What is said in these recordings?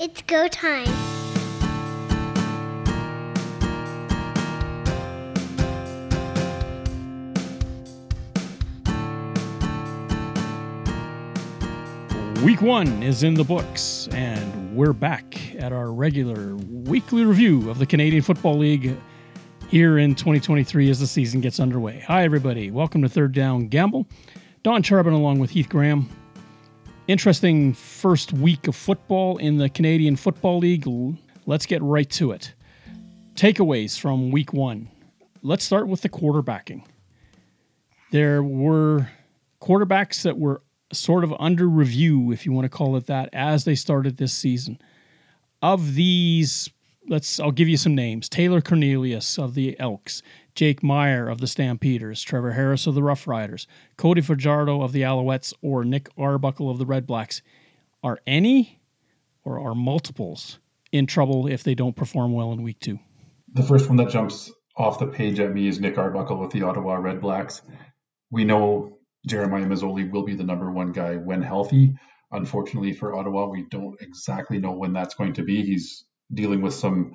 It's go time. Week one is in the books, and we're back at our regular weekly review of the Canadian Football League here in 2023 as the season gets underway. Hi, everybody. Welcome to Third Down Gamble. Don Charbon along with Heath Graham. Interesting first week of football in the Canadian Football League. Let's get right to it. Takeaways from week one. Let's start with the quarterbacking. There were quarterbacks that were sort of under review, if you want to call it that, as they started this season. Of these, let's I'll give you some names. Taylor Cornelius of the Elks, Jake Maier of the Stampeders, Trevor Harris of the Rough Riders, Cody Fajardo of the Alouettes, or Nick Arbuckle of the Red Blacks. Are any or are multiples in trouble if they don't perform well in week two? The first one that jumps off the page at me is Nick Arbuckle with the Ottawa Red Blacks. We know Jeremiah Masoli will be the number one guy when healthy. Unfortunately for Ottawa, we don't exactly know when that's going to be. He's dealing with some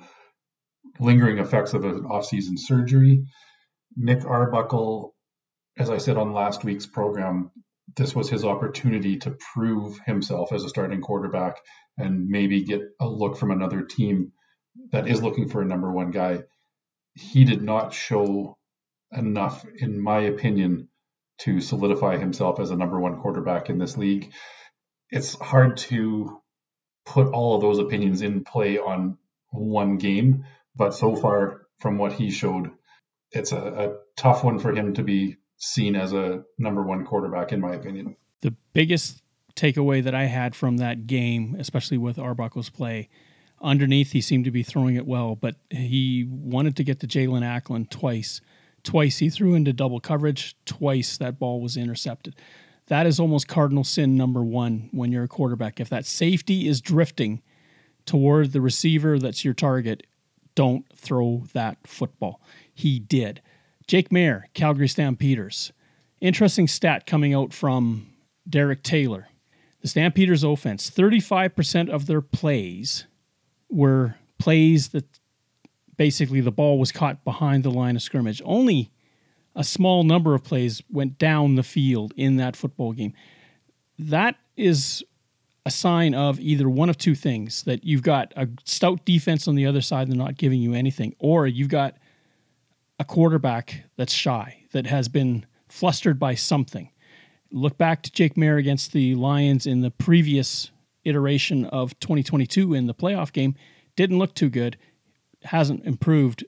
lingering effects of an off-season surgery. Nick Arbuckle, as I said on last week's program, this was his opportunity to prove himself as a starting quarterback and maybe get a look from another team that is looking for a number one guy. He did not show enough, in my opinion, to solidify himself as a number one quarterback in this league. It's hard to put all of those opinions in play on one game, but so far from what he showed, it's a, a tough one for him to be seen as a number one quarterback, in my opinion. The biggest takeaway that I had from that game, especially with Arbuckle's play, underneath he seemed to be throwing it well, but he wanted to get to Jaelon Acklin twice Twice he threw into double coverage. Twice that ball was intercepted. That is almost cardinal sin number one when you're a quarterback. If that safety is drifting toward the receiver that's your target, don't throw that football. He did. Jake Maier, Calgary Stampeders. Interesting stat coming out from Derek Taylor. The Stampeders offense, 35% of their plays were plays that basically the ball was caught behind the line of scrimmage. Only a small number of plays went down the field in that football game. That is a sign of either one of two things that you've got a stout defense on the other side and not giving you anything, or you've got a quarterback that's shy, that has been flustered by something. Look back to Jake Maier against the Lions in the previous iteration of 2022 in the playoff game. Didn't look too good hasn't improved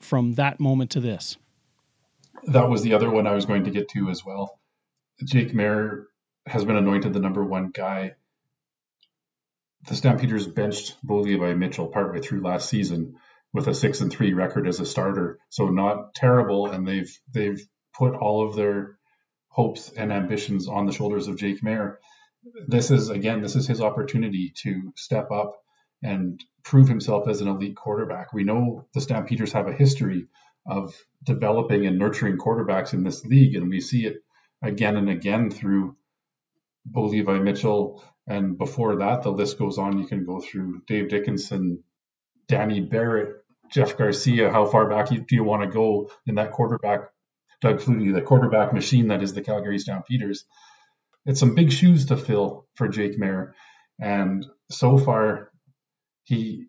from that moment to this. That was the other one I was going to get to as well. Jake Maier has been anointed the number one guy. The Stampeders benched Levi Mitchell partway through last season with a six and three record as a starter, so not terrible. And they've they've put all of their hopes and ambitions on the shoulders of Jake Maier. This is again, this is his opportunity to step up and prove himself as an elite quarterback. We know the Stampeders have a history of developing and nurturing quarterbacks in this league, and we see it again and again through Bo Levi Mitchell. And before that, the list goes on. You can go through Dave Dickenson, Danny Barrett, Jeff Garcia. How far back do you want to go in that quarterback? Doug Flutie, the quarterback machine that is the Calgary Stampeders. It's some big shoes to fill for Jake Maier. And so far, he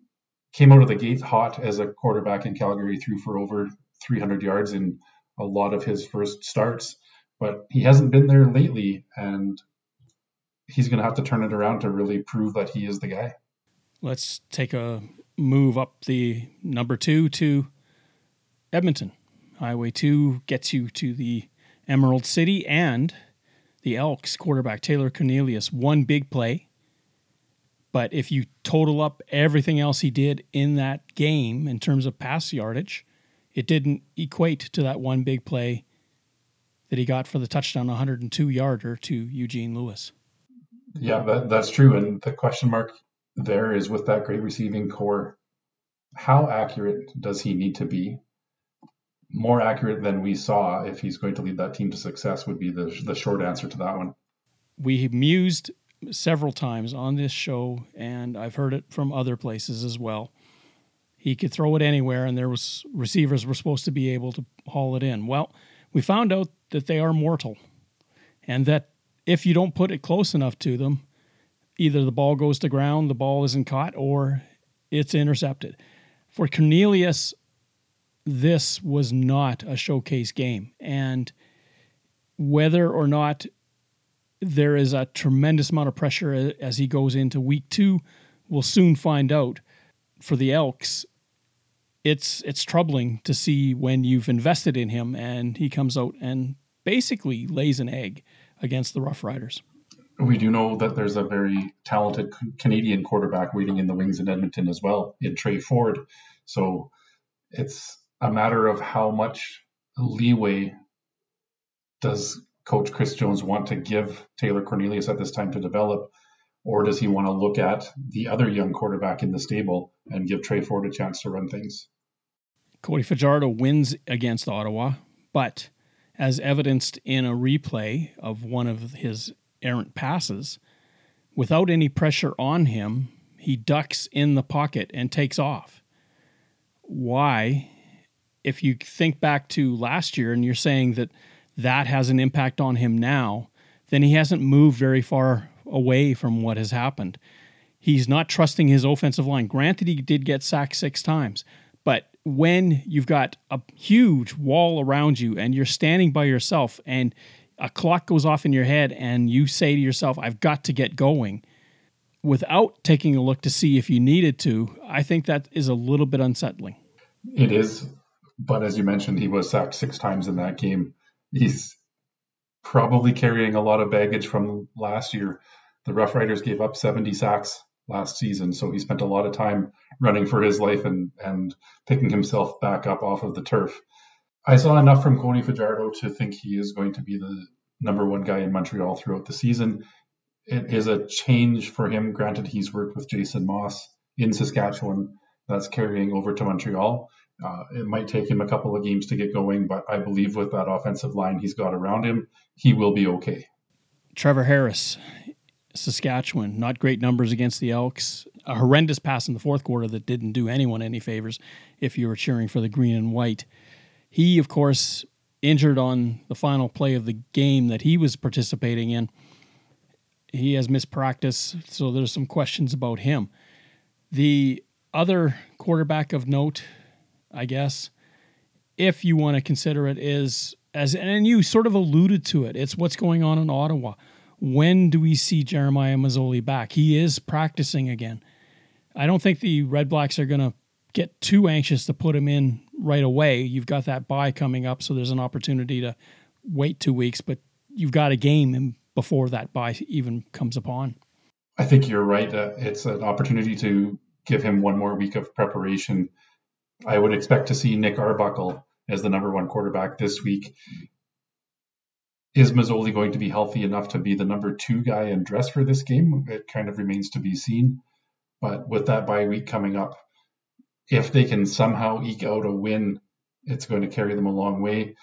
came out of the gate hot as a quarterback in Calgary, threw for over 300 yards in a lot of his first starts, but he hasn't been there lately, and he's going to have to turn it around to really prove that he is the guy. Let's take a move up the number two to Edmonton. Highway 2 gets you to the Emerald City and the Elks quarterback Taylor Cornelius. One big play but if you total up everything else he did in that game in terms of pass yardage, it didn't equate to that one big play that he got for the touchdown 102 yarder to Eugene Lewis. Yeah, that, that's true. And the question mark there is with that great receiving core, how accurate does he need to be? More accurate than we saw if he's going to lead that team to success would be the, the short answer to that one. We mused several times on this show, and I've heard it from other places as well. He could throw it anywhere, and there was receivers were supposed to be able to haul it in. Well, we found out that they are mortal, and that if you don't put it close enough to them, either the ball goes to ground, the ball isn't caught, or it's intercepted. For Cornelius, this was not a showcase game, and whether or not there is a tremendous amount of pressure as he goes into week two. We'll soon find out. For the Elks, it's it's troubling to see when you've invested in him and he comes out and basically lays an egg against the Rough Riders. We do know that there's a very talented Canadian quarterback waiting in the wings in Edmonton as well, in Tre Ford. So it's a matter of how much leeway does Coach Chris Jones want to give Taylor Cornelius at this time to develop, or does he want to look at the other young quarterback in the stable and give Tre Ford a chance to run things? Cody Fajardo wins against Ottawa, but as evidenced in a replay of one of his errant passes, without any pressure on him, he ducks in the pocket and takes off. Why? If you think back to last year and you're saying that that has an impact on him now, then he hasn't moved very far away from what has happened. He's not trusting his offensive line. Granted, he did get sacked six times, when you've got a huge wall around you and you're standing by yourself and a clock goes off in your head and you say to yourself, I've got to get going, without taking a look to see if you needed to, I think that is a little bit unsettling. It is. But as you mentioned, he was sacked six times in that game he's probably carrying a lot of baggage from last year. The Rough Riders gave up 70 sacks last season, so he spent a lot of time running for his life and and picking himself back up off of the turf. I saw enough from Cody Fajardo to think he is going to be the number one guy in Montreal throughout the season. It is a change for him. Granted, he's worked with Jason Maas in Saskatchewan. That's carrying over to Montreal. Uh, it might take him a couple of games to get going, but I believe with that offensive line he's got around him, he will be okay. Trevor Harris, Saskatchewan, not great numbers against the Elks. A horrendous pass in the fourth quarter that didn't do anyone any favors if you were cheering for the green and white. He, of course, injured on the final play of the game that he was participating in. He has missed practice, so there's some questions about him. The other quarterback of note I guess, if you want to consider it, is as and you sort of alluded to it. It's what's going on in Ottawa. When do we see Jeremiah Masoli back? He is practicing again. I don't think the Red Blacks are going to get too anxious to put him in right away. You've got that bye coming up, so there's an opportunity to wait two weeks, but you've got a game before that bye even comes upon. I think you're right. Uh, it's an opportunity to give him one more week of preparation I would expect to see Nick Arbuckle as the number one quarterback this week. Is Masoli going to be healthy enough to be the number two guy and dress for this game? It kind of remains to be seen. But with that bye week coming up, if they can somehow eke out a win, it's going to carry them a long way.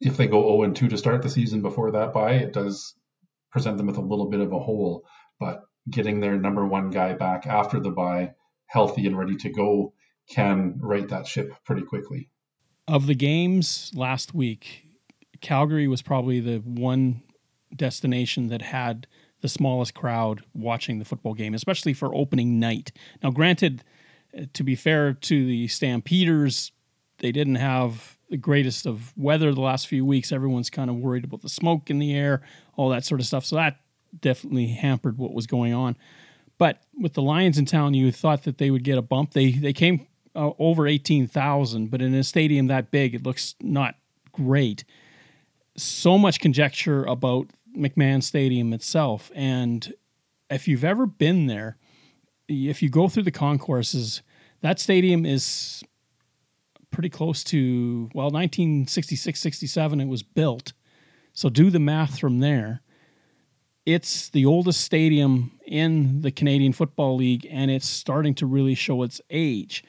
If they go 0 2 to start the season before that bye, it does present them with a little bit of a hole. But getting their number one guy back after the bye, healthy and ready to go, can right that ship pretty quickly. Of the games last week, Calgary was probably the one destination that had the smallest crowd watching the football game, especially for opening night. Now, granted, to be fair to the Stampeders, they didn't have the greatest of weather the last few weeks. Everyone's kind of worried about the smoke in the air, all that sort of stuff. So that definitely hampered what was going on. But with the Lions in town, you thought that they would get a bump. They they came uh, over 18,000, but in a stadium that big, it looks not great. So much conjecture about McMahon Stadium itself. And if you've ever been there, if you go through the concourses, that stadium is pretty close to, well, 1966 67, it was built. So do the math from there. It's the oldest stadium in the Canadian Football League, and it's starting to really show its age.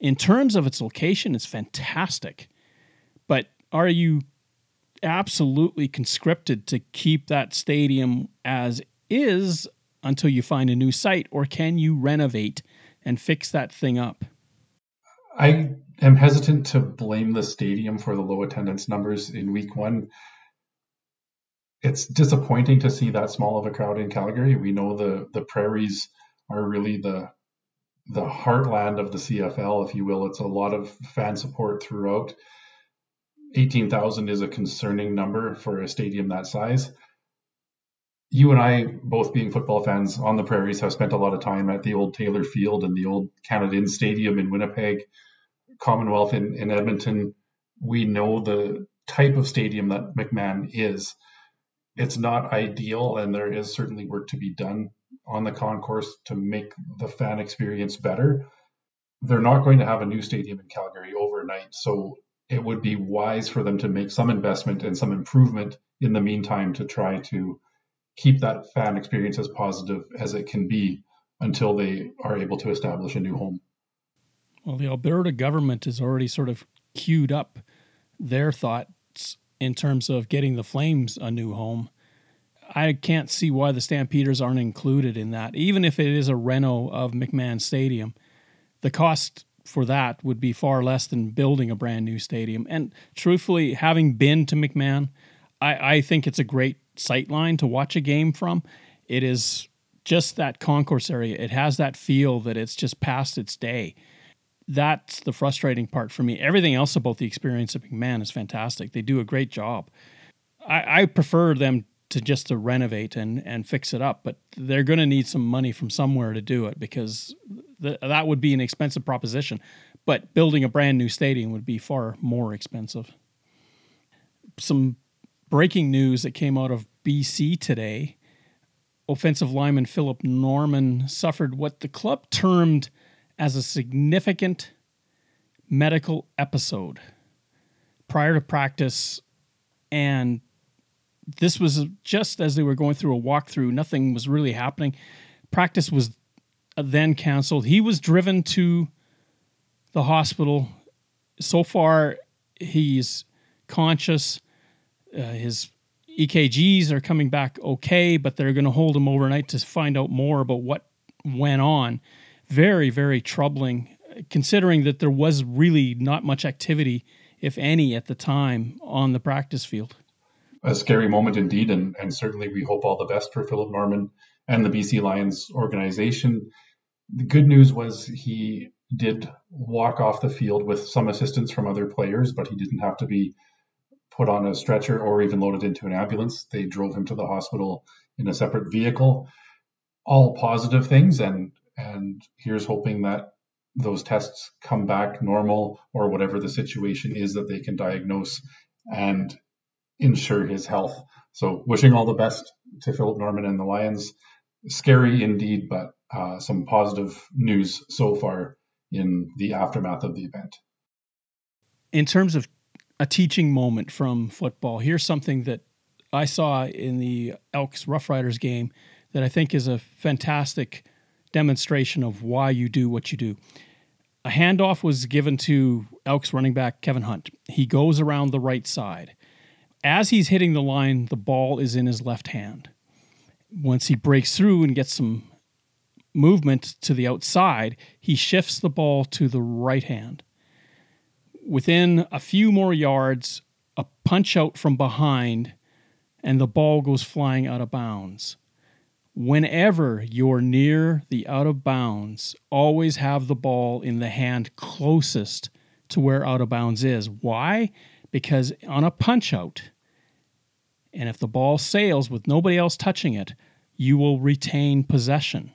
In terms of its location, it's fantastic. But are you absolutely conscripted to keep that stadium as is until you find a new site, or can you renovate and fix that thing up? I am hesitant to blame the stadium for the low attendance numbers in week one. It's disappointing to see that small of a crowd in Calgary. We know the the prairies are really the the heartland of the CFL, if you will. It's a lot of fan support throughout. 18,000 is a concerning number for a stadium that size. You and I, both being football fans on the prairies, have spent a lot of time at the old Taylor Field and the old Canada Stadium in Winnipeg, Commonwealth in, in Edmonton. We know the type of stadium that McMahon is. It's not ideal, and there is certainly work to be done on the concourse to make the fan experience better. They're not going to have a new stadium in Calgary overnight, so it would be wise for them to make some investment and some improvement in the meantime to try to keep that fan experience as positive as it can be until they are able to establish a new home. Well, the Alberta government has already sort of queued up their thoughts in terms of getting the Flames a new home. I can't see why the Stampeders aren't included in that, even if it is a reno of McMahon Stadium. The cost for that would be far less than building a brand new stadium. And truthfully, having been to McMahon, I, I think it's a great sight line to watch a game from. It is just that concourse area. It has that feel that it's just past its day. That's the frustrating part for me. Everything else about the experience of McMahon is fantastic. They do a great job. I, I prefer them to just to renovate and and fix it up but they're going to need some money from somewhere to do it because th- that would be an expensive proposition but building a brand new stadium would be far more expensive some breaking news that came out of BC today offensive lineman Philip Norman suffered what the club termed as a significant medical episode prior to practice and this was just as they were going through a walkthrough. Nothing was really happening. Practice was then canceled. He was driven to the hospital. So far, he's conscious. Uh, his EKGs are coming back okay, but they're going to hold him overnight to find out more about what went on. Very, very troubling, considering that there was really not much activity, if any, at the time on the practice field a scary moment indeed, and, and certainly we hope all the best for Philip Norman and the BC Lions organization. The good news was he did walk off the field with some assistance from other players, but he didn't have to be put on a stretcher or even loaded into an ambulance. They drove him to the hospital in a separate vehicle. All positive things, and and here's hoping that those tests come back normal or whatever the situation is that they can diagnose and ensure his health. So, wishing all the best to Philip Norman and the Lions. Scary indeed, but uh, some positive news so far in the aftermath of the event. In terms of a teaching moment from football, here's something that I saw in the Elks Rough Riders game that I think is a fantastic demonstration of why you do what you do. A handoff was given to Elks running back Kevin Hunt. He goes around the right side as he's hitting the line, the ball is in his left hand. Once he breaks through and gets some movement to the outside, he shifts the ball to the right hand. Within a few more yards, a punch out from behind, and the ball goes flying out of bounds. Whenever you're near the out of bounds, always have the ball in the hand closest to where out of bounds is. Why? Because on a punch out, and if the ball sails with nobody else touching it, you will retain possession.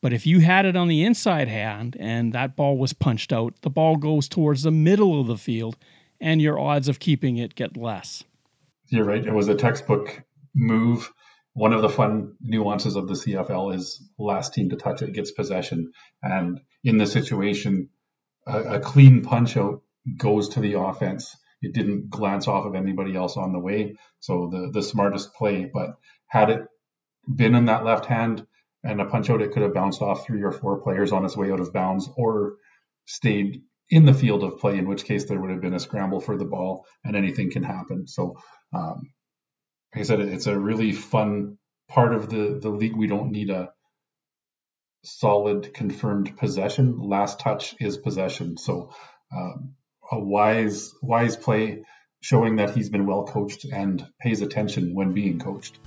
But if you had it on the inside hand and that ball was punched out, the ball goes towards the middle of the field and your odds of keeping it get less. You're right. It was a textbook move. One of the fun nuances of the CFL is last team to touch it gets possession. And in this situation, a, a clean punch out goes to the offense it didn't glance off of anybody else on the way. So the the smartest play. But had it been in that left hand and a punch out, it could have bounced off three or four players on its way out of bounds or stayed in the field of play, in which case there would have been a scramble for the ball and anything can happen. So, um, like I said, it's a really fun part of the the league we don't need a solid confirmed possession. Last touch is possession. So um, a wise wise play showing that he's been well coached and pays attention when being coached.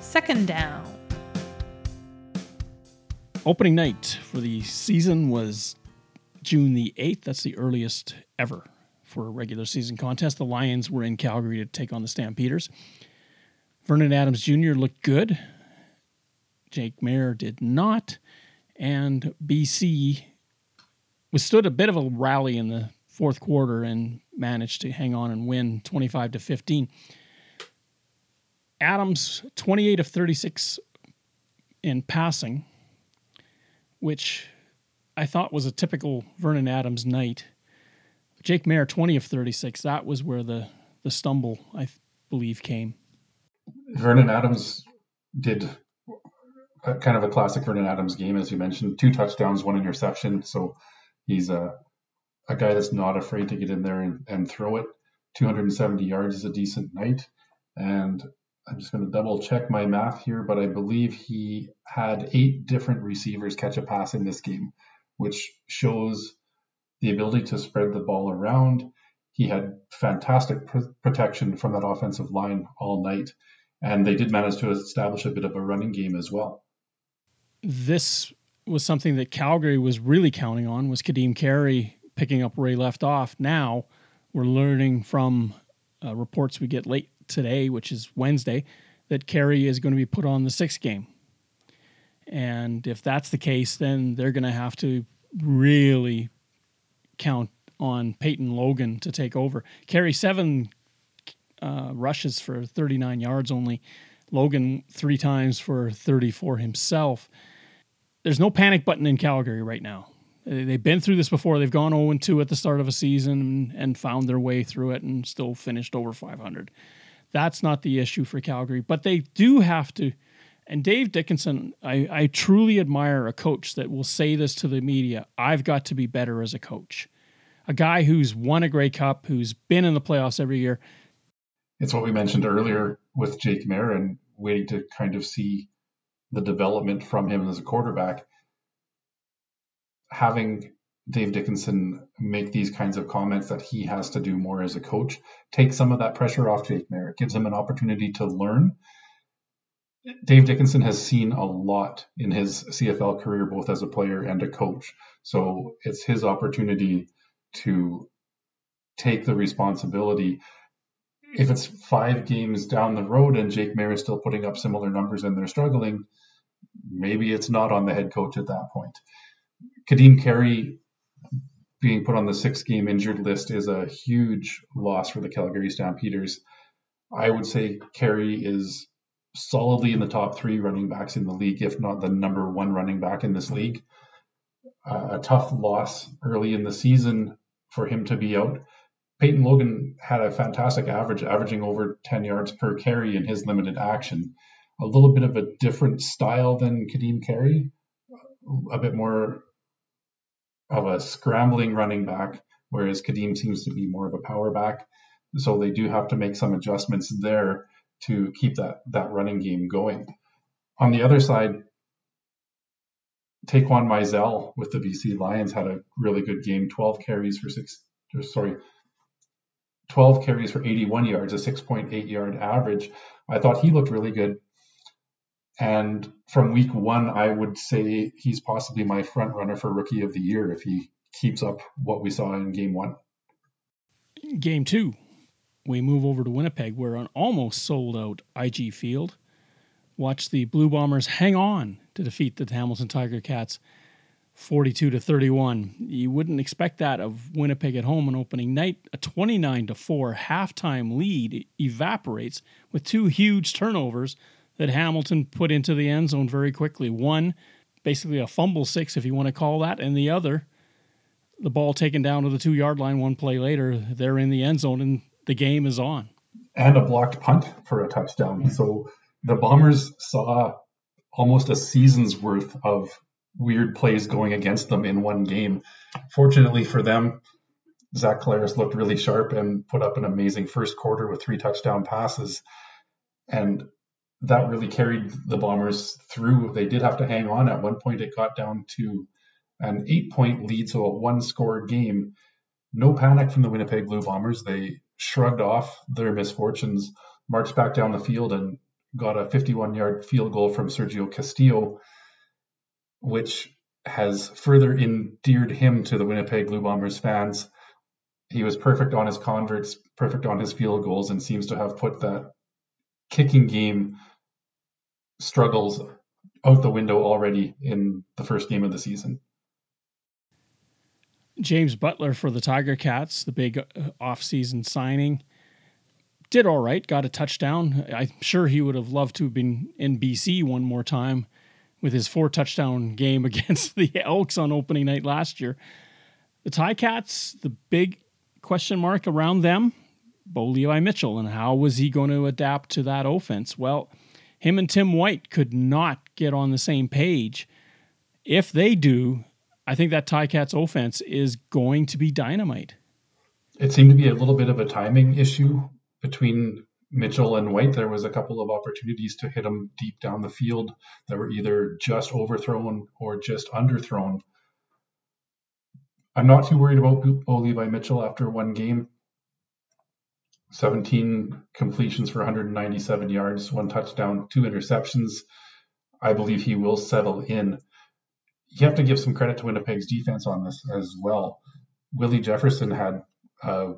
Second down. Opening night for the season was June the 8th. That's the earliest ever for a regular season contest. The Lions were in Calgary to take on the Stampeders. Vernon Adams Jr. looked good. Jake Maier did not. And BC withstood a bit of a rally in the fourth quarter and managed to hang on and win 25 to 15. Adams 28 of 36 in passing, which I thought was a typical Vernon Adams night. Jake Maier 20 of 36, that was where the the stumble I believe came. Vernon Adams did a, kind of a classic Vernon Adams game, as you mentioned. Two touchdowns, one interception. So he's a a guy that's not afraid to get in there and, and throw it. 270 yards is a decent night. And I'm just going to double check my math here, but I believe he had eight different receivers catch a pass in this game, which shows the ability to spread the ball around. He had fantastic pr- protection from that offensive line all night, and they did manage to establish a bit of a running game as well this was something that Calgary was really counting on was Kadeem Carey picking up where he left off. Now we're learning from uh, reports we get late today, which is Wednesday, that Carey is going to be put on the sixth game. And if that's the case, then they're going to have to really count on Peyton Logan to take over. Carey seven uh, rushes for 39 yards only. Logan three times for 34 himself there's no panic button in Calgary right now. They've been through this before. They've gone 0 2 at the start of a season and found their way through it and still finished over 500. That's not the issue for Calgary, but they do have to. And Dave Dickenson, I, I truly admire a coach that will say this to the media I've got to be better as a coach. A guy who's won a Grey Cup, who's been in the playoffs every year. It's what we mentioned earlier with Jake Maier and waiting to kind of see the development from him as a quarterback, having Dave Dickenson make these kinds of comments that he has to do more as a coach takes some of that pressure off Jake Maier. It gives him an opportunity to learn. Dave Dickenson has seen a lot in his CFL career, both as a player and a coach. So it's his opportunity to take the responsibility. If it's five games down the road and Jake Maier is still putting up similar numbers and they're struggling, maybe it's not on the head coach at that point. Kadeem Carey being put on the six game injured list is a huge loss for the Calgary Stampeders. I would say Carey is solidly in the top three running backs in the league, if not the number one running back in this league. Uh, a tough loss early in the season for him to be out. Peyton Logan had a fantastic average, averaging over 10 yards per carry in his limited action a little bit of a different style than Kadeem Carey, a bit more of a scrambling running back, whereas Kadeem seems to be more of a power back. So they do have to make some adjustments there to keep that that running game going. On the other side, Taquan Mizzell with the BC Lions had a really good game, 12 carries for six, sorry, 12 carries for 81 yards, a 6.8 yard average. I thought he looked really good. And from week one, I would say he's possibly my front runner for rookie of the year if he keeps up what we saw in game one. Game two, we move over to Winnipeg, where an almost sold out IG Field. Watch the Blue Bombers hang on to defeat the Hamilton Tiger Cats 42 to 31. You wouldn't expect that of Winnipeg at home on opening night. A 29 to 4 halftime lead evaporates with two huge turnovers that Hamilton put into the end zone very quickly. One, basically a fumble six, if you want to call that, and the other, the ball taken down to the two yard line one play later. They're in the end zone and the game is on. And a blocked punt for a touchdown. So the Bombers saw almost a season's worth of weird plays going against them in one game. Fortunately for them, Zach Collaros looked really sharp and put up an amazing first quarter with three touchdown passes. And that really carried the Bombers through. They did have to hang on. At one point, it got down to an eight point lead, so a one score game. No panic from the Winnipeg Blue Bombers. They shrugged off their misfortunes, marched back down the field, and got a 51 yard field goal from Sergio Castillo, which has further endeared him to the Winnipeg Blue Bombers fans. He was perfect on his converts, perfect on his field goals, and seems to have put that kicking game struggles out the window already in the first game of the season. James Butler for the Tiger Cats, the big uh, off-season signing, did all right. Got a touchdown. I'm sure he would have loved to have been in BC one more time with his four touchdown game against the Elks on opening night last year. The Ticats, the big question mark around them, Bo Levi Mitchell, and how was he going to adapt to that offense? Well, him and Tim White could not get on the same page. If they do, I think that Ticats offense is going to be dynamite. It seemed to be a little bit of a timing issue between Mitchell and White. There was a couple of opportunities to hit them deep down the field that were either just overthrown or just underthrown. I'm not too worried about Bo Levi Mitchell after one game. 17 completions for 197 yards, one touchdown, two interceptions. I believe he will settle in. You have to give some credit to Winnipeg's defense on this as well. Willie Jefferson had a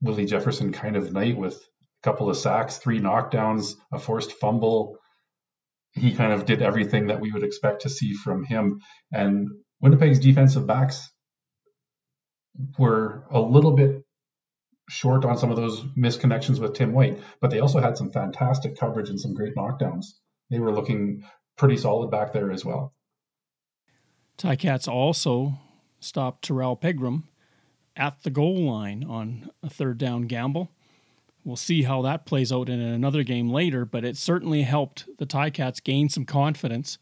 Willie Jefferson kind of night with couple of sacks, three knockdowns, a forced fumble. He kind of did everything that we would expect to see from him. And Winnipeg's defensive backs were a little bit short on some of those misconnections with Tim White, but they also had some fantastic coverage and some great knockdowns. They were looking pretty solid back there as well. Ticats also stopped Terrell Pegram at the goal line on a third down gamble. We'll see how that plays out in another game later, but it certainly helped the Ticats gain some confidence.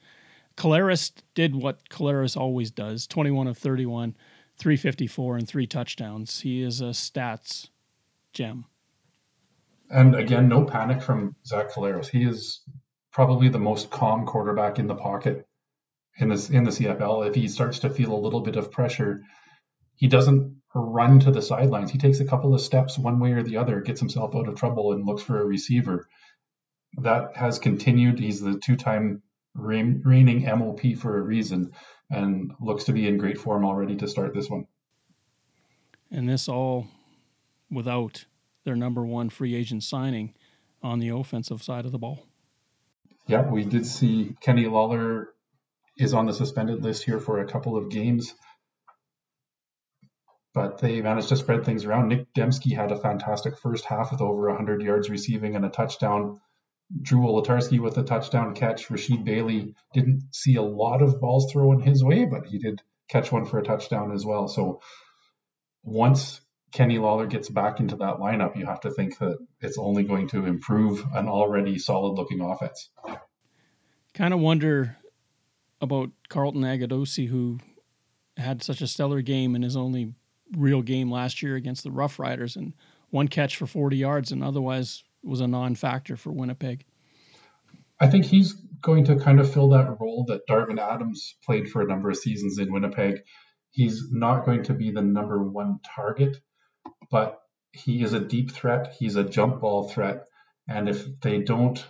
Collaros did what Collaros always does 21 of 31, 354, and three touchdowns. He is a stats gem. And again, no panic from Zach Collaros. He is probably the most calm quarterback in the pocket in this in the CFL. If he starts to feel a little bit of pressure, he doesn't run to the sidelines. He takes a couple of steps one way or the other, gets himself out of trouble, and looks for a receiver. That has continued. He's the two-time reigning MOP for a reason, and looks to be in great form already to start this one. And this all without their number one free agent signing on the offensive side of the ball. Yeah, we did see Kenny Lawler is on the suspended list here for a couple of games, but they managed to spread things around. Nick Demski had a fantastic first half with over 100 yards receiving and a touchdown. Drew Wolitarsky with a touchdown catch. Rasheed Bailey didn't see a lot of balls thrown his way, but he did catch one for a touchdown as well. So once Kenny Lawler gets back into that lineup, you have to think that it's only going to improve an already solid looking offense. Kind of wonder about Carlton Agudosi, who had such a stellar game in his only real game last year against the Rough Riders and one catch for 40 yards and otherwise was a non factor for Winnipeg. I think he's going to kind of fill that role that Darvin Adams played for a number of seasons in Winnipeg. He's not going to be the number one target, but he is a deep threat. He's a jump ball threat. And if they don't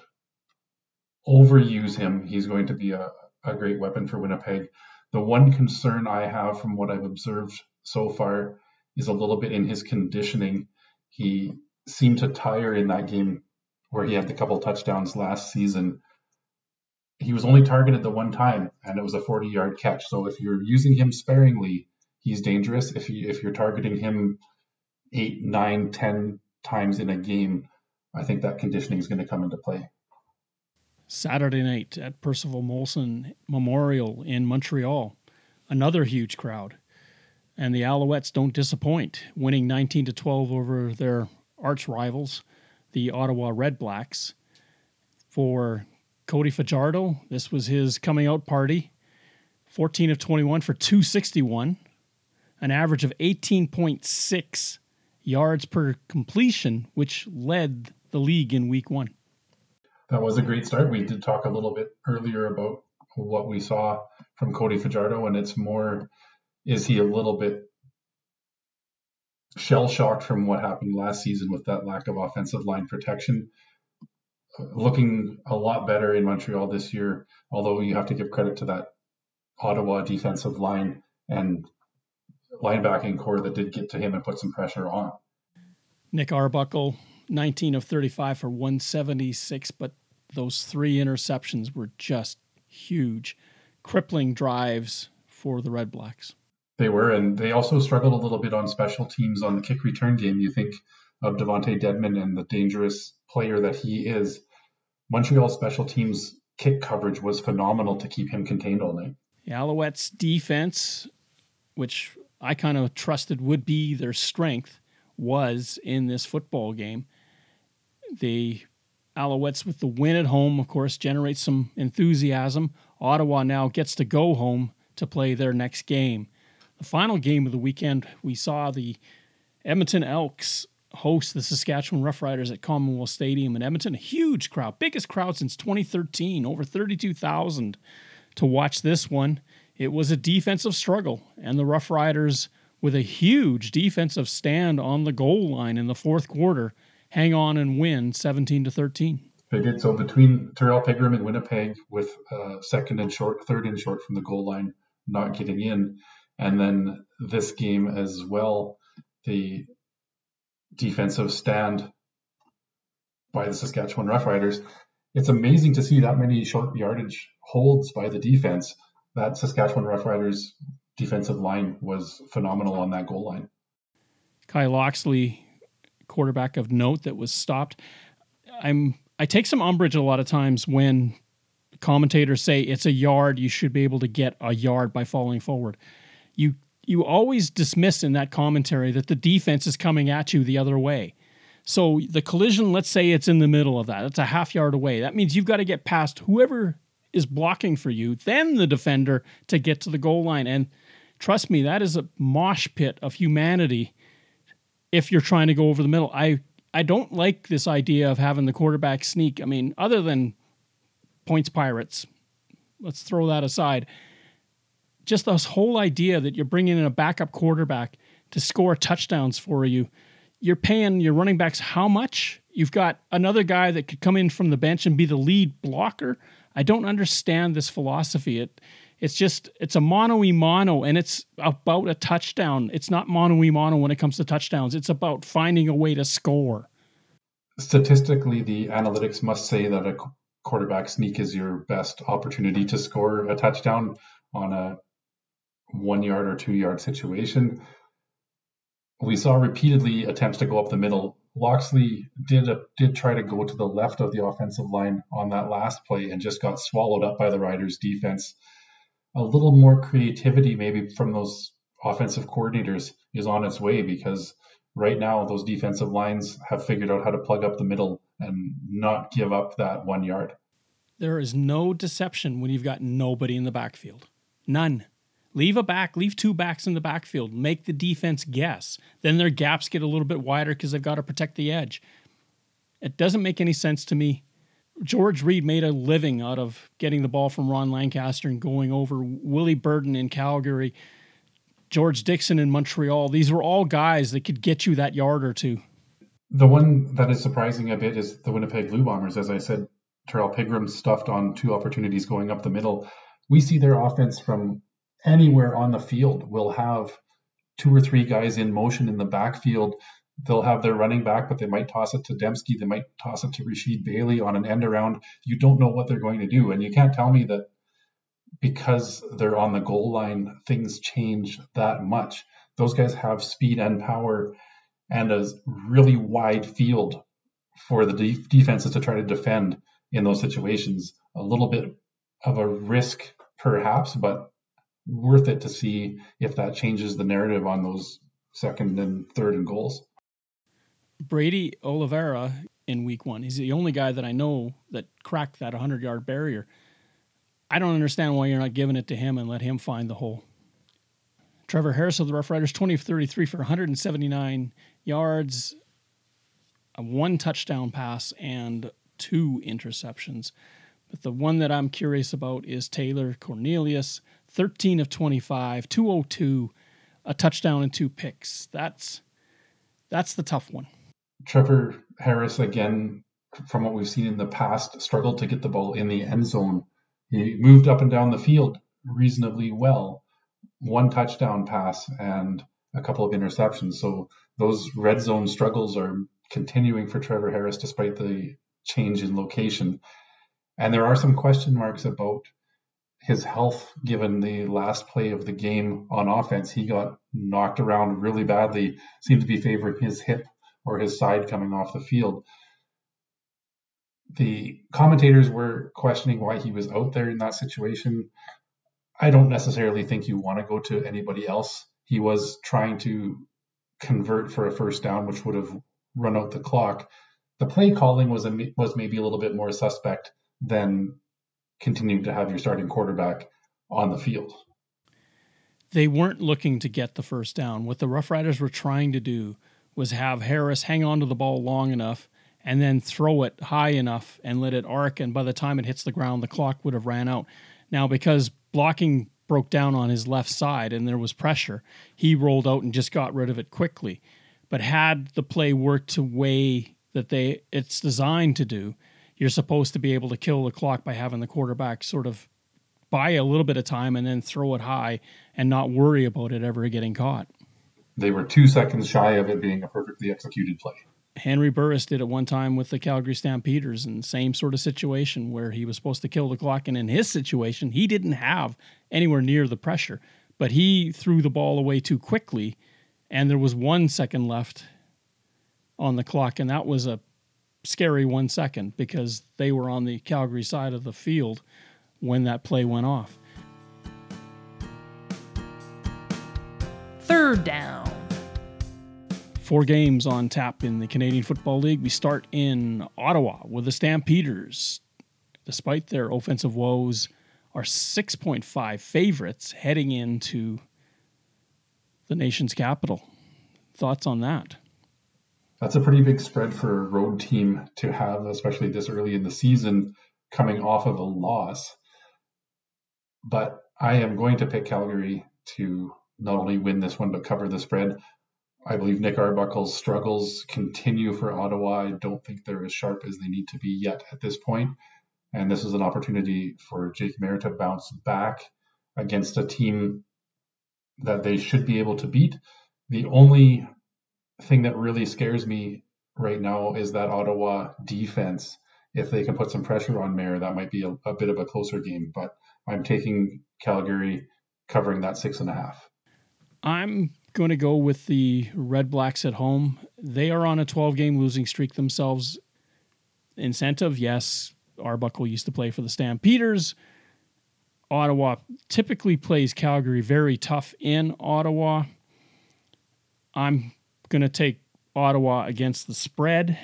overuse him, he's going to be a, a great weapon for Winnipeg. The one concern I have from what I've observed so far is a little bit in his conditioning. He seemed to tire in that game where he had the couple touchdowns last season. He was only targeted the one time, and it was a 40 yard catch. So if you're using him sparingly, he's dangerous. If you if you're targeting him eight, nine, ten times in a game, I think that conditioning is going to come into play. Saturday night at Percival Molson Memorial in Montreal, another huge crowd. And the Alouettes don't disappoint, winning 19 to 12 over their arch rivals, the Ottawa Red Blacks. For Cody Fajardo, this was his coming out party. 14 of 21 for 261, an average of 18.6 yards per completion, which led the league in week one. That was a great start. We did talk a little bit earlier about what we saw from Cody Fajardo, and it's more is he a little bit shell shocked from what happened last season with that lack of offensive line protection? Looking a lot better in Montreal this year, although you have to give credit to that Ottawa defensive line and linebacking core that did get to him and put some pressure on. Nick Arbuckle, 19 of 35 for 176, but those three interceptions were just huge, crippling drives for the Red Blacks. They were, and they also struggled a little bit on special teams on the kick return game. You think of Devonte Dedmon and the dangerous player that he is. Montreal special teams kick coverage was phenomenal to keep him contained all night. The Alouettes defense, which I kind of trusted would be their strength, was in this football game. The Alouettes with the win at home, of course, generates some enthusiasm. Ottawa now gets to go home to play their next game. The final game of the weekend, we saw the Edmonton Elks host the Saskatchewan Roughriders at Commonwealth Stadium in Edmonton. A huge crowd, biggest crowd since 2013, over 32,000 to watch this one. It was a defensive struggle, and the Roughriders, with a huge defensive stand on the goal line in the fourth quarter, hang on and win 17 to 13. They did so between Terrell Pigram and Winnipeg with uh, second and short, third and short from the goal line, not getting in. And then this game as well, the defensive stand by the Saskatchewan Roughriders. It's amazing to see that many short yardage holds by the defense. That Saskatchewan Roughriders defensive line was phenomenal on that goal line. Kai Locksley, quarterback of note that was stopped. I'm I take some umbrage a lot of times when commentators say it's a yard, you should be able to get a yard by falling forward you you always dismiss in that commentary that the defense is coming at you the other way. So the collision, let's say it's in the middle of that. It's a half yard away. That means you've got to get past whoever is blocking for you, then the defender to get to the goal line. And trust me, that is a mosh pit of humanity if you're trying to go over the middle. I I don't like this idea of having the quarterback sneak. I mean, other than points pirates, let's throw that aside just this whole idea that you're bringing in a backup quarterback to score touchdowns for you. You're paying your running backs how much? You've got another guy that could come in from the bench and be the lead blocker. I don't understand this philosophy. It it's just it's a mono e mono and it's about a touchdown. It's not mono e mono when it comes to touchdowns. It's about finding a way to score. Statistically, the analytics must say that a quarterback sneak is your best opportunity to score a touchdown on a one yard or two yard situation. We saw repeatedly attempts to go up the middle. Locksley did a, did try to go to the left of the offensive line on that last play and just got swallowed up by the Riders' defense. A little more creativity, maybe from those offensive coordinators, is on its way because right now those defensive lines have figured out how to plug up the middle and not give up that one yard. There is no deception when you've got nobody in the backfield. None. Leave a back, leave two backs in the backfield, make the defense guess. Then their gaps get a little bit wider because they've got to protect the edge. It doesn't make any sense to me. George Reed made a living out of getting the ball from Ron Lancaster and going over Willie Burton in Calgary, George Dixon in Montreal. These were all guys that could get you that yard or two. The one that is surprising a bit is the Winnipeg Blue Bombers. As I said, Terrell Pigram stuffed on two opportunities going up the middle. We see their offense from anywhere on the field will have two or three guys in motion in the backfield. They'll have their running back, but they might toss it to Demski. They might toss it to Rasheed Bailey on an end around. You don't know what they're going to do. And you can't tell me that because they're on the goal line, things change that much. Those guys have speed and power and a really wide field for the de- defenses to try to defend in those situations. A little bit of a risk, perhaps, but worth it to see if that changes the narrative on those second and third and goals. Brady Oliveira in week one, he's the only guy that I know that cracked that 100 yard barrier. I don't understand why you're not giving it to him and let him find the hole. Trevor Harris of the Rough Riders, 20 of 33 for 179 yards, one touchdown pass, and two interceptions. But the one that I'm curious about is Taylor Cornelius, 13 of 25, 202, a touchdown and two picks. That's that's the tough one. Trevor Harris again, from what we've seen in the past, struggled to get the ball in the end zone. He moved up and down the field reasonably well, one touchdown pass and a couple of interceptions. So those red zone struggles are continuing for Trevor Harris despite the change in location. And there are some question marks about his health given the last play of the game on offense. He got knocked around really badly, seemed to be favoring his hip or his side coming off the field. The commentators were questioning why he was out there in that situation. I don't necessarily think you want to go to anybody else. He was trying to convert for a first down, which would have run out the clock. The play calling was a, was maybe a little bit more suspect than continuing to have your starting quarterback on the field. They weren't looking to get the first down. What the Rough Riders were trying to do was have Harris hang on to the ball long enough and then throw it high enough and let it arc. And by the time it hits the ground, the clock would have ran out. Now, because blocking broke down on his left side and there was pressure, he rolled out and just got rid of it quickly. But had the play worked the way that they it's designed to do, you're supposed to be able to kill the clock by having the quarterback sort of buy a little bit of time and then throw it high and not worry about it ever getting caught. They were two seconds shy of it being a perfectly executed play. Henry Burris did it one time with the Calgary Stampeders, and same sort of situation where he was supposed to kill the clock. And in his situation, he didn't have anywhere near the pressure, but he threw the ball away too quickly, and there was one second left on the clock, and that was a scary one second because they were on the Calgary side of the field when that play went off. Third down four games on tap in the Canadian Football League. We start in Ottawa with the Stampeders. Despite their offensive woes, are 6.5 favorites heading into the nation's capital. Thoughts on that? That's a pretty big spread for a road team to have, especially this early in the season, coming off of a loss. But I am going to pick Calgary to not only win this one, but cover the spread. I believe Nick Arbuckle's struggles continue for Ottawa. I don't think they're as sharp as they need to be yet at this point. And this is an opportunity for Jake Maier to bounce back against a team that they should be able to beat. The only thing that really scares me right now is that Ottawa defense. If they can put some pressure on Maier, that might be a, a bit of a closer game. But I'm taking Calgary covering that six and a half. I'm going to go with the Red Blacks at home. They are on a 12 game losing streak themselves. Incentive, yes. Arbuckle used to play for the Stampeders. Ottawa typically plays Calgary very tough in Ottawa. I'm going to take Ottawa against the spread.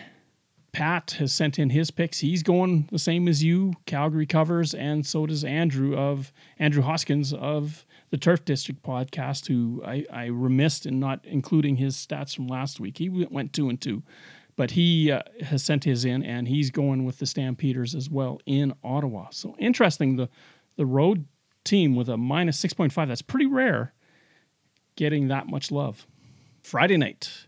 Pat has sent in his picks. He's going the same as you. Calgary covers, and so does Andrew of Andrew Hoskins of the Turf District podcast, who I, I remissed in not including his stats from last week. He went two and two, but he uh, has sent his in, and he's going with the Stampeders as well in Ottawa. So interesting. The the road team with a minus six point five. That's pretty rare. Getting that much love. Friday night.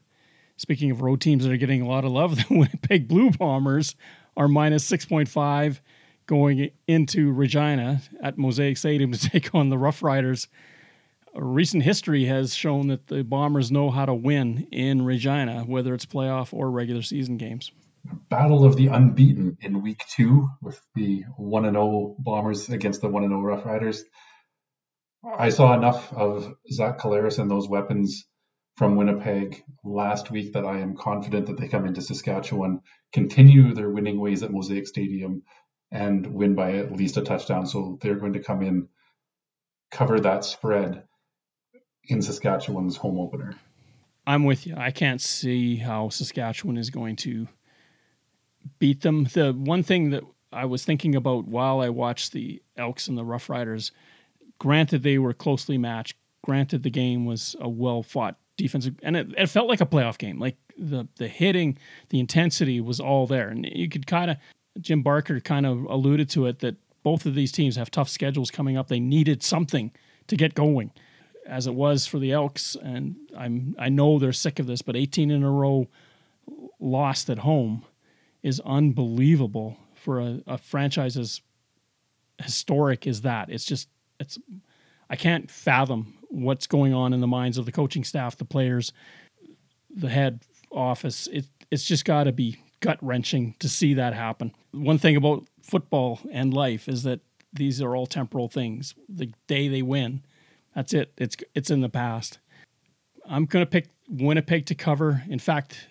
Speaking of road teams that are getting a lot of love, the Winnipeg Blue Bombers are minus 6.5 going into Regina at Mosaic Stadium to take on the Rough Riders. Recent history has shown that the Bombers know how to win in Regina, whether it's playoff or regular season games. Battle of the unbeaten in week two with the 1 0 Bombers against the 1 0 Rough Riders. I saw enough of Zach Collaros and those weapons from Winnipeg last week that I am confident that they come into Saskatchewan, continue their winning ways at Mosaic Stadium, and win by at least a touchdown. So they're going to come in, cover that spread in Saskatchewan's home opener. I'm with you. I can't see how Saskatchewan is going to beat them. The one thing that I was thinking about while I watched the Elks and the Rough Riders, granted they were closely matched, Granted, the game was a well fought defensive, and it, it felt like a playoff game. Like the the hitting, the intensity was all there, and you could kind of Jim Barker kind of alluded to it that both of these teams have tough schedules coming up. They needed something to get going, as it was for the Elks, and I'm I know they're sick of this, but 18 in a row lost at home is unbelievable for a, a franchise as historic as that. It's just it's I can't fathom what's going on in the minds of the coaching staff, the players, the head office. It it's just got to be gut wrenching to see that happen. One thing about football and life is that these are all temporal things. The day they win, that's it. It's it's in the past. I'm going to pick Winnipeg to cover. In fact,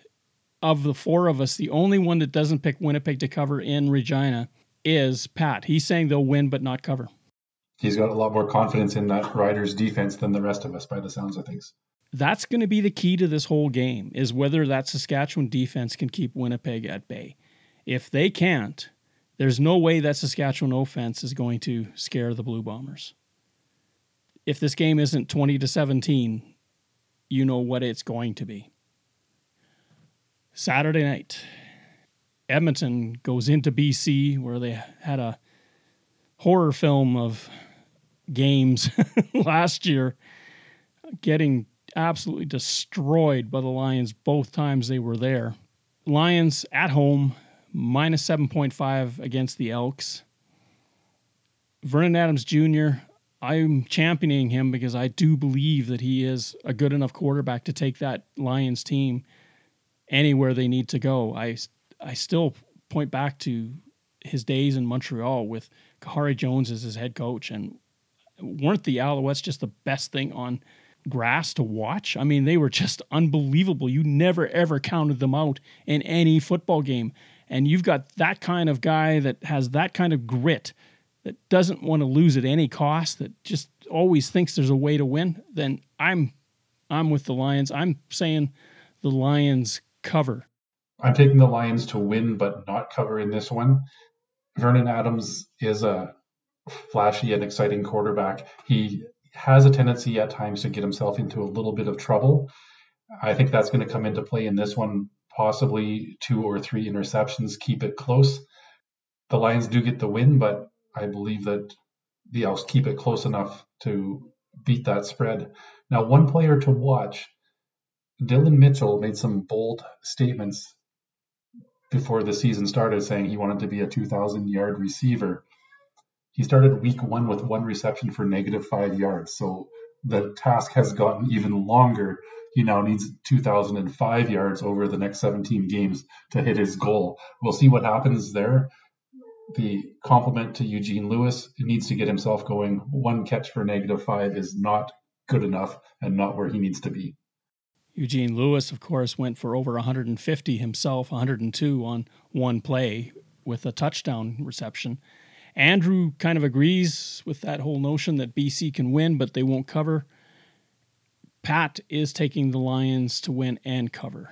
of the four of us, the only one that doesn't pick Winnipeg to cover in Regina is Pat. He's saying they'll win but not cover. He's got a lot more confidence in that Riders defense than the rest of us by the sounds of things. That's going to be the key to this whole game is whether that Saskatchewan defense can keep Winnipeg at bay. If they can't, there's no way that Saskatchewan offense is going to scare the Blue Bombers. If this game isn't 20 to 17, you know what it's going to be. Saturday night, Edmonton goes into BC where they had a horror film of games last year, getting absolutely destroyed by the Lions both times they were there. Lions at home, minus 7.5 against the Elks. Vernon Adams Jr., I'm championing him because I do believe that he is a good enough quarterback to take that Lions team anywhere they need to go. I I still point back to his days in Montreal with Khari Jones as his head coach, and weren't the Alouettes just the best thing on grass to watch? I mean, they were just unbelievable. You never ever counted them out in any football game, and you've got that kind of guy that has that kind of grit that doesn't want to lose at any cost, that just always thinks there's a way to win. Then I'm I'm with the Lions. I'm saying the Lions cover. I'm taking the Lions to win but not cover in this one. Vernon Adams is a flashy and exciting quarterback. He has a tendency at times to get himself into a little bit of trouble. I think that's going to come into play in this one, possibly two or three interceptions, keep it close. The Lions do get the win, but I believe that the Elks keep it close enough to beat that spread. Now, one player to watch Dillon Mitchell made some bold statements before the season started saying he wanted to be a 2,000 yard receiver. He started week one with one reception for negative five yards. So the task has gotten even longer. He now needs 2,005 yards over the next 17 games to hit his goal. We'll see what happens there. The compliment to Eugene Lewis needs to get himself going. One catch for negative five is not good enough and not where he needs to be. Eugene Lewis, of course, went for over 150 himself, 102 on one play with a touchdown reception. Andrew kind of agrees with that whole notion that BC can win, but they won't cover. Pat is taking the Lions to win and cover.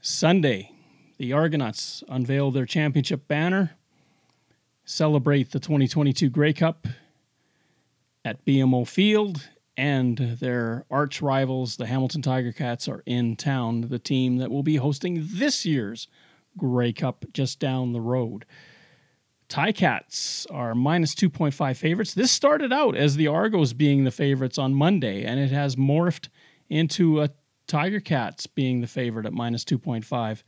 Sunday, the Argonauts unveil their championship banner, celebrate the 2022 Grey Cup at BMO Field, and their arch rivals, the Hamilton Tiger Cats, are in town, the team that will be hosting this year's Grey Cup just down the road. Cats are minus 2.5 favorites. This started out as the Argos being the favorites on Monday, and it has morphed into a Tiger Cats being the favorite at minus 2.5.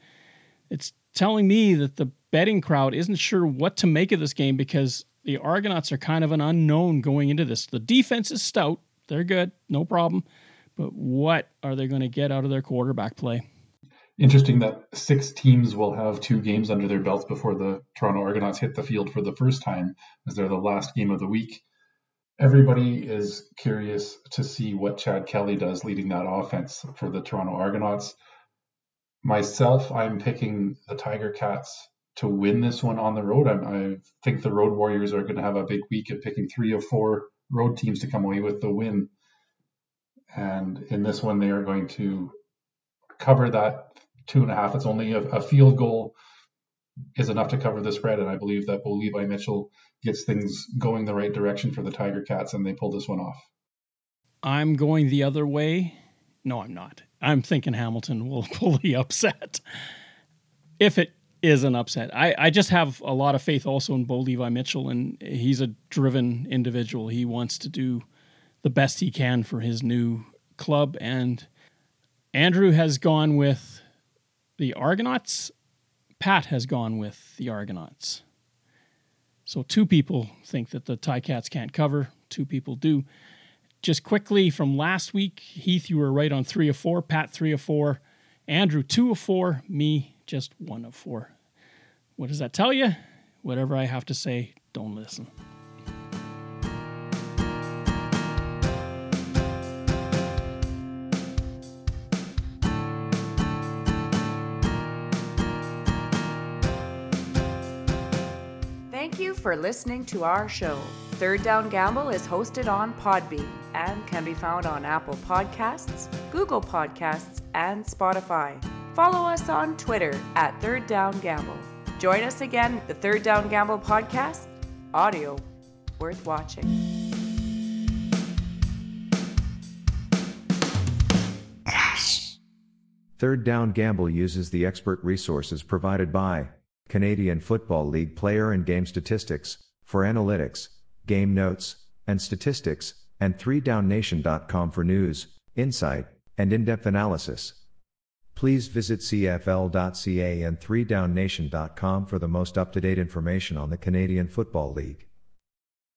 It's telling me that the betting crowd isn't sure what to make of this game because the Argonauts are kind of an unknown going into this. The defense is stout, they're good, no problem. But what are they going to get out of their quarterback play? Interesting that six teams will have two games under their belts before the Toronto Argonauts hit the field for the first time, as they're the last game of the week. Everybody is curious to see what Chad Kelly does leading that offense for the Toronto Argonauts. Myself, I'm picking the Tiger Cats to win this one on the road. I, I think the Road Warriors are going to have a big week at picking three or four road teams to come away with the win. And in this one, they are going to cover that two and a half. It's only a, a field goal is enough to cover the spread. And I believe that Bo Levi Mitchell gets things going the right direction for the Tiger Cats and they pull this one off. I'm going the other way. No, I'm not. I'm thinking Hamilton will pull the upset. If it is an upset, I, I just have a lot of faith also in Bo Levi Mitchell, and he's a driven individual. He wants to do the best he can for his new club. And Andrew has gone with the Argonauts. Pat has gone with the Argonauts. So two people think that the Ticats can't cover. Two people do. Just quickly from last week, Heath, you were right on three of four. Pat, three of four. Andrew, two of four. Me, just one of four. What does that tell you? Whatever I have to say, don't listen. For listening to our show. Third Down Gamble is hosted on Podbean and can be found on Apple Podcasts, Google Podcasts, and Spotify. Follow us on Twitter at Third Down Gamble. Join us again, the Third Down Gamble podcast, audio worth watching. Third Down Gamble uses the expert resources provided by Canadian Football League player and game statistics for analytics, game notes, and statistics, and 3downnation.com for news, insight, and in-depth analysis. Please visit cfl.ca and 3downnation.com for the most up-to-date information on the Canadian Football League.